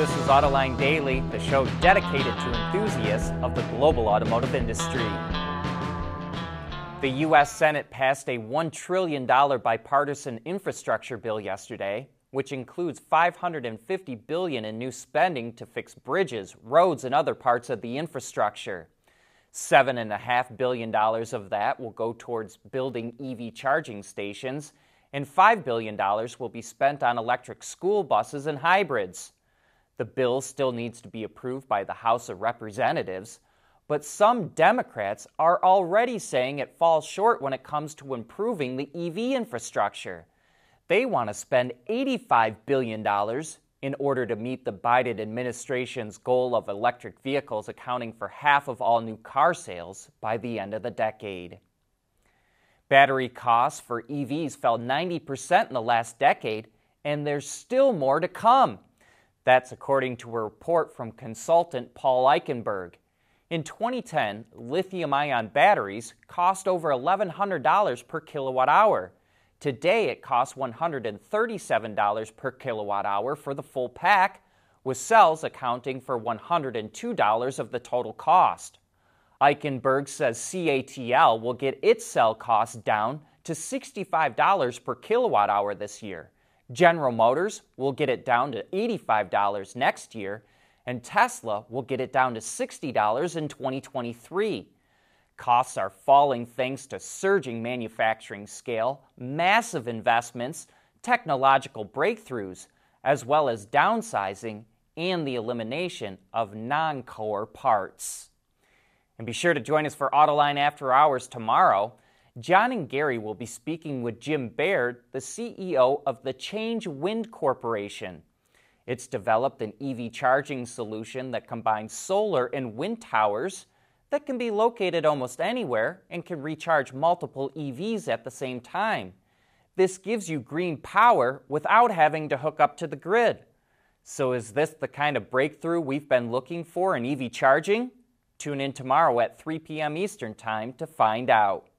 This is Autoline Daily, the show dedicated to enthusiasts of the global automotive industry. The U.S. Senate passed a $1 trillion bipartisan infrastructure bill yesterday, which includes 550 billion in new spending to fix bridges, roads, and other parts of the infrastructure. $7.5 billion of that will go towards building EV charging stations, and $5 billion will be spent on electric school buses and hybrids. The bill still needs to be approved by the House of Representatives, but some Democrats are already saying it falls short when it comes to improving the EV infrastructure. They want to spend $85 billion in order to meet the Biden administration's goal of electric vehicles accounting for half of all new car sales by the end of the decade. Battery costs for EVs fell 90% in the last decade, and there's still more to come. That's according to a report from consultant Paul Eichenberg. In 2010, lithium ion batteries cost over $1,100 per kilowatt hour. Today, it costs $137 per kilowatt hour for the full pack, with cells accounting for $102 of the total cost. Eichenberg says CATL will get its cell cost down to $65 per kilowatt hour this year. General Motors will get it down to $85 next year, and Tesla will get it down to $60 in 2023. Costs are falling thanks to surging manufacturing scale, massive investments, technological breakthroughs, as well as downsizing and the elimination of non core parts. And be sure to join us for Autoline After Hours tomorrow. John and Gary will be speaking with Jim Baird, the CEO of the Change Wind Corporation. It's developed an EV charging solution that combines solar and wind towers that can be located almost anywhere and can recharge multiple EVs at the same time. This gives you green power without having to hook up to the grid. So, is this the kind of breakthrough we've been looking for in EV charging? Tune in tomorrow at 3 p.m. Eastern Time to find out.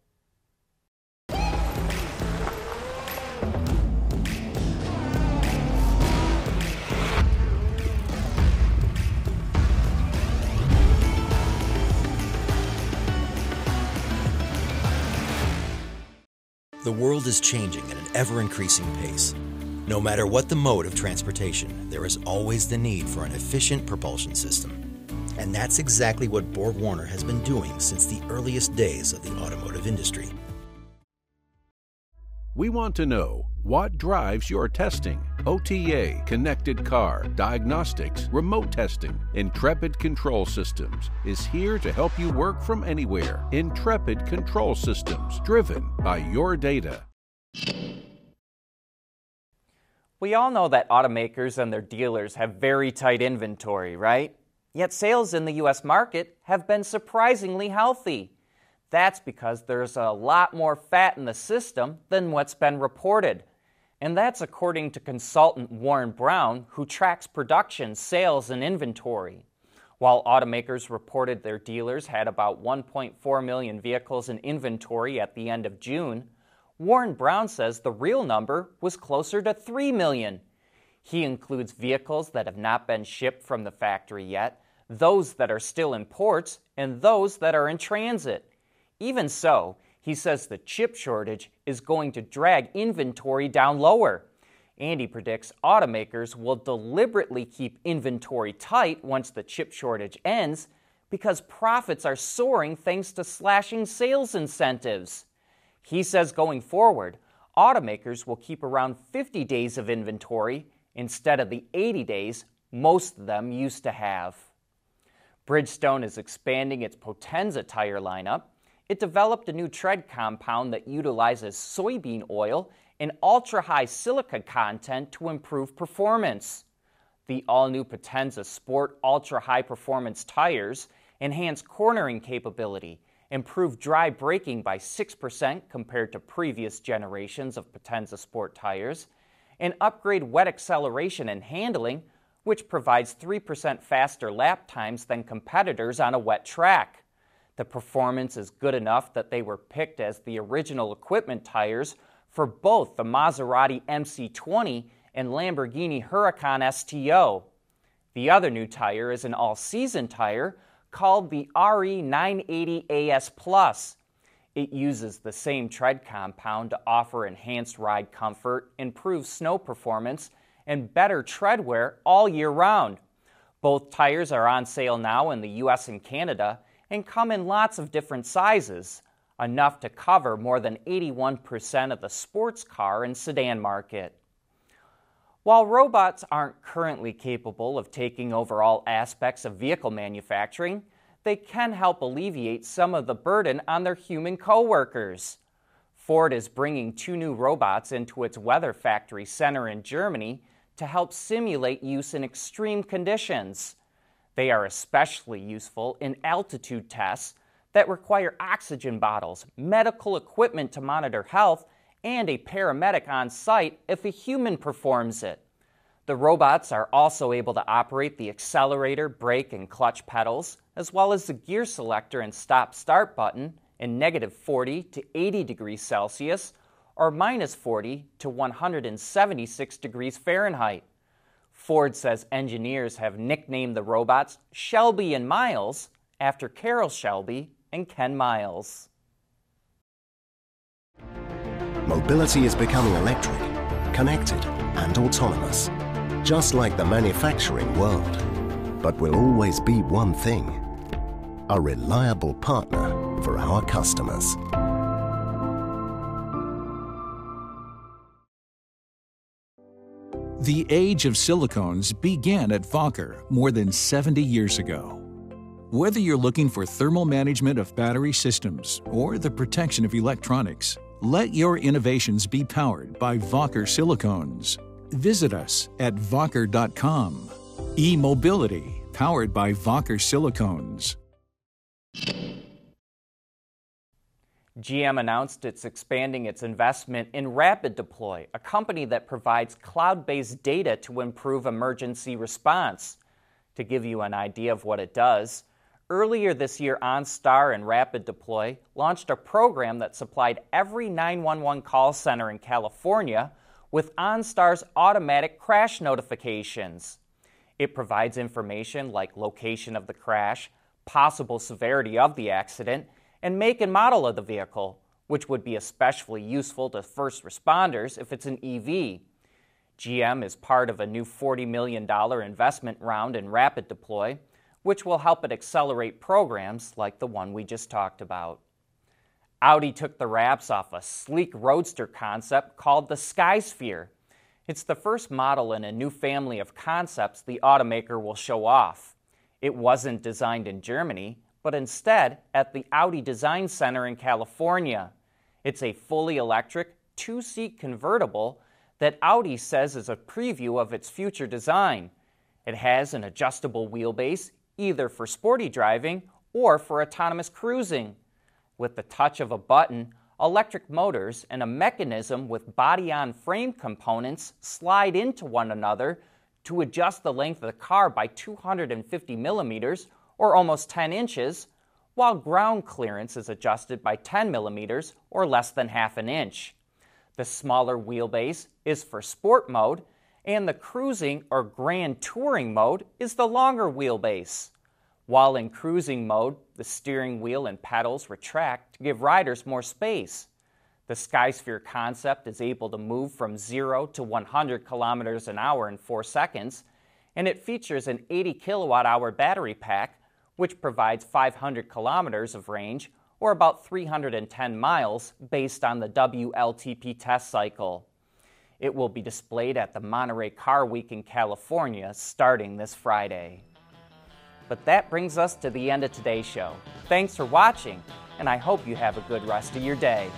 The world is changing at an ever increasing pace. No matter what the mode of transportation, there is always the need for an efficient propulsion system. And that's exactly what Borg Warner has been doing since the earliest days of the automotive industry. We want to know what drives your testing? OTA, connected car, diagnostics, remote testing. Intrepid Control Systems is here to help you work from anywhere. Intrepid Control Systems, driven by your data. We all know that automakers and their dealers have very tight inventory, right? Yet sales in the US market have been surprisingly healthy. That's because there's a lot more fat in the system than what's been reported. And that's according to consultant Warren Brown, who tracks production, sales, and inventory. While automakers reported their dealers had about 1.4 million vehicles in inventory at the end of June, Warren Brown says the real number was closer to 3 million. He includes vehicles that have not been shipped from the factory yet, those that are still in ports, and those that are in transit. Even so, he says the chip shortage is going to drag inventory down lower. And he predicts automakers will deliberately keep inventory tight once the chip shortage ends because profits are soaring thanks to slashing sales incentives. He says going forward, automakers will keep around 50 days of inventory instead of the 80 days most of them used to have. Bridgestone is expanding its Potenza tire lineup it developed a new tread compound that utilizes soybean oil and ultra high silica content to improve performance. The all new Potenza Sport Ultra High Performance tires enhance cornering capability, improve dry braking by 6% compared to previous generations of Potenza Sport tires, and upgrade wet acceleration and handling, which provides 3% faster lap times than competitors on a wet track. The performance is good enough that they were picked as the original equipment tires for both the Maserati MC20 and Lamborghini Huracan STO. The other new tire is an all season tire called the RE980AS Plus. It uses the same tread compound to offer enhanced ride comfort, improved snow performance, and better tread wear all year round. Both tires are on sale now in the US and Canada and come in lots of different sizes, enough to cover more than 81% of the sports car and sedan market. While robots aren't currently capable of taking over all aspects of vehicle manufacturing, they can help alleviate some of the burden on their human coworkers. Ford is bringing two new robots into its Weather Factory Center in Germany to help simulate use in extreme conditions. They are especially useful in altitude tests that require oxygen bottles, medical equipment to monitor health, and a paramedic on site if a human performs it. The robots are also able to operate the accelerator, brake, and clutch pedals, as well as the gear selector and stop start button in negative 40 to 80 degrees Celsius or minus 40 to 176 degrees Fahrenheit. Ford says engineers have nicknamed the robots Shelby and Miles after Carroll Shelby and Ken Miles. Mobility is becoming electric, connected, and autonomous, just like the manufacturing world. But will always be one thing a reliable partner for our customers. The age of silicones began at Wacker more than 70 years ago. Whether you're looking for thermal management of battery systems or the protection of electronics, let your innovations be powered by Wacker silicones. Visit us at Wacker.com. E Mobility, powered by Wacker silicones. GM announced it's expanding its investment in Rapid Deploy, a company that provides cloud based data to improve emergency response. To give you an idea of what it does, earlier this year, OnStar and Rapid Deploy launched a program that supplied every 911 call center in California with OnStar's automatic crash notifications. It provides information like location of the crash, possible severity of the accident, and make and model of the vehicle, which would be especially useful to first responders if it's an EV. GM is part of a new $40 million investment round in Rapid Deploy, which will help it accelerate programs like the one we just talked about. Audi took the wraps off a sleek roadster concept called the Skysphere. It's the first model in a new family of concepts the automaker will show off. It wasn't designed in Germany, but instead at the Audi Design Center in California. It's a fully electric, two seat convertible that Audi says is a preview of its future design. It has an adjustable wheelbase, either for sporty driving or for autonomous cruising. With the touch of a button, electric motors and a mechanism with body on frame components slide into one another to adjust the length of the car by 250 millimeters or almost 10 inches, while ground clearance is adjusted by 10 millimeters or less than half an inch. The smaller wheelbase is for sport mode, and the cruising or grand touring mode is the longer wheelbase. While in cruising mode, the steering wheel and pedals retract to give riders more space. The Skysphere concept is able to move from 0 to 100 kilometers an hour in 4 seconds, and it features an 80 kilowatt hour battery pack which provides 500 kilometers of range or about 310 miles based on the WLTP test cycle. It will be displayed at the Monterey Car Week in California starting this Friday. But that brings us to the end of today's show. Thanks for watching, and I hope you have a good rest of your day.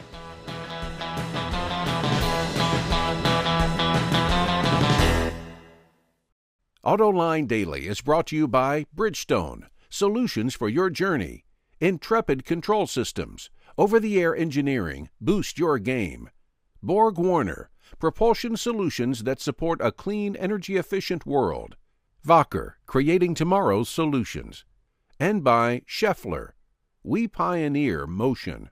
AutoLine Daily is brought to you by Bridgestone solutions for your journey. Intrepid Control Systems, over the air engineering, boost your game. Borg Warner, propulsion solutions that support a clean, energy efficient world. Wacker, creating tomorrow's solutions. And by Schaeffler, we pioneer motion.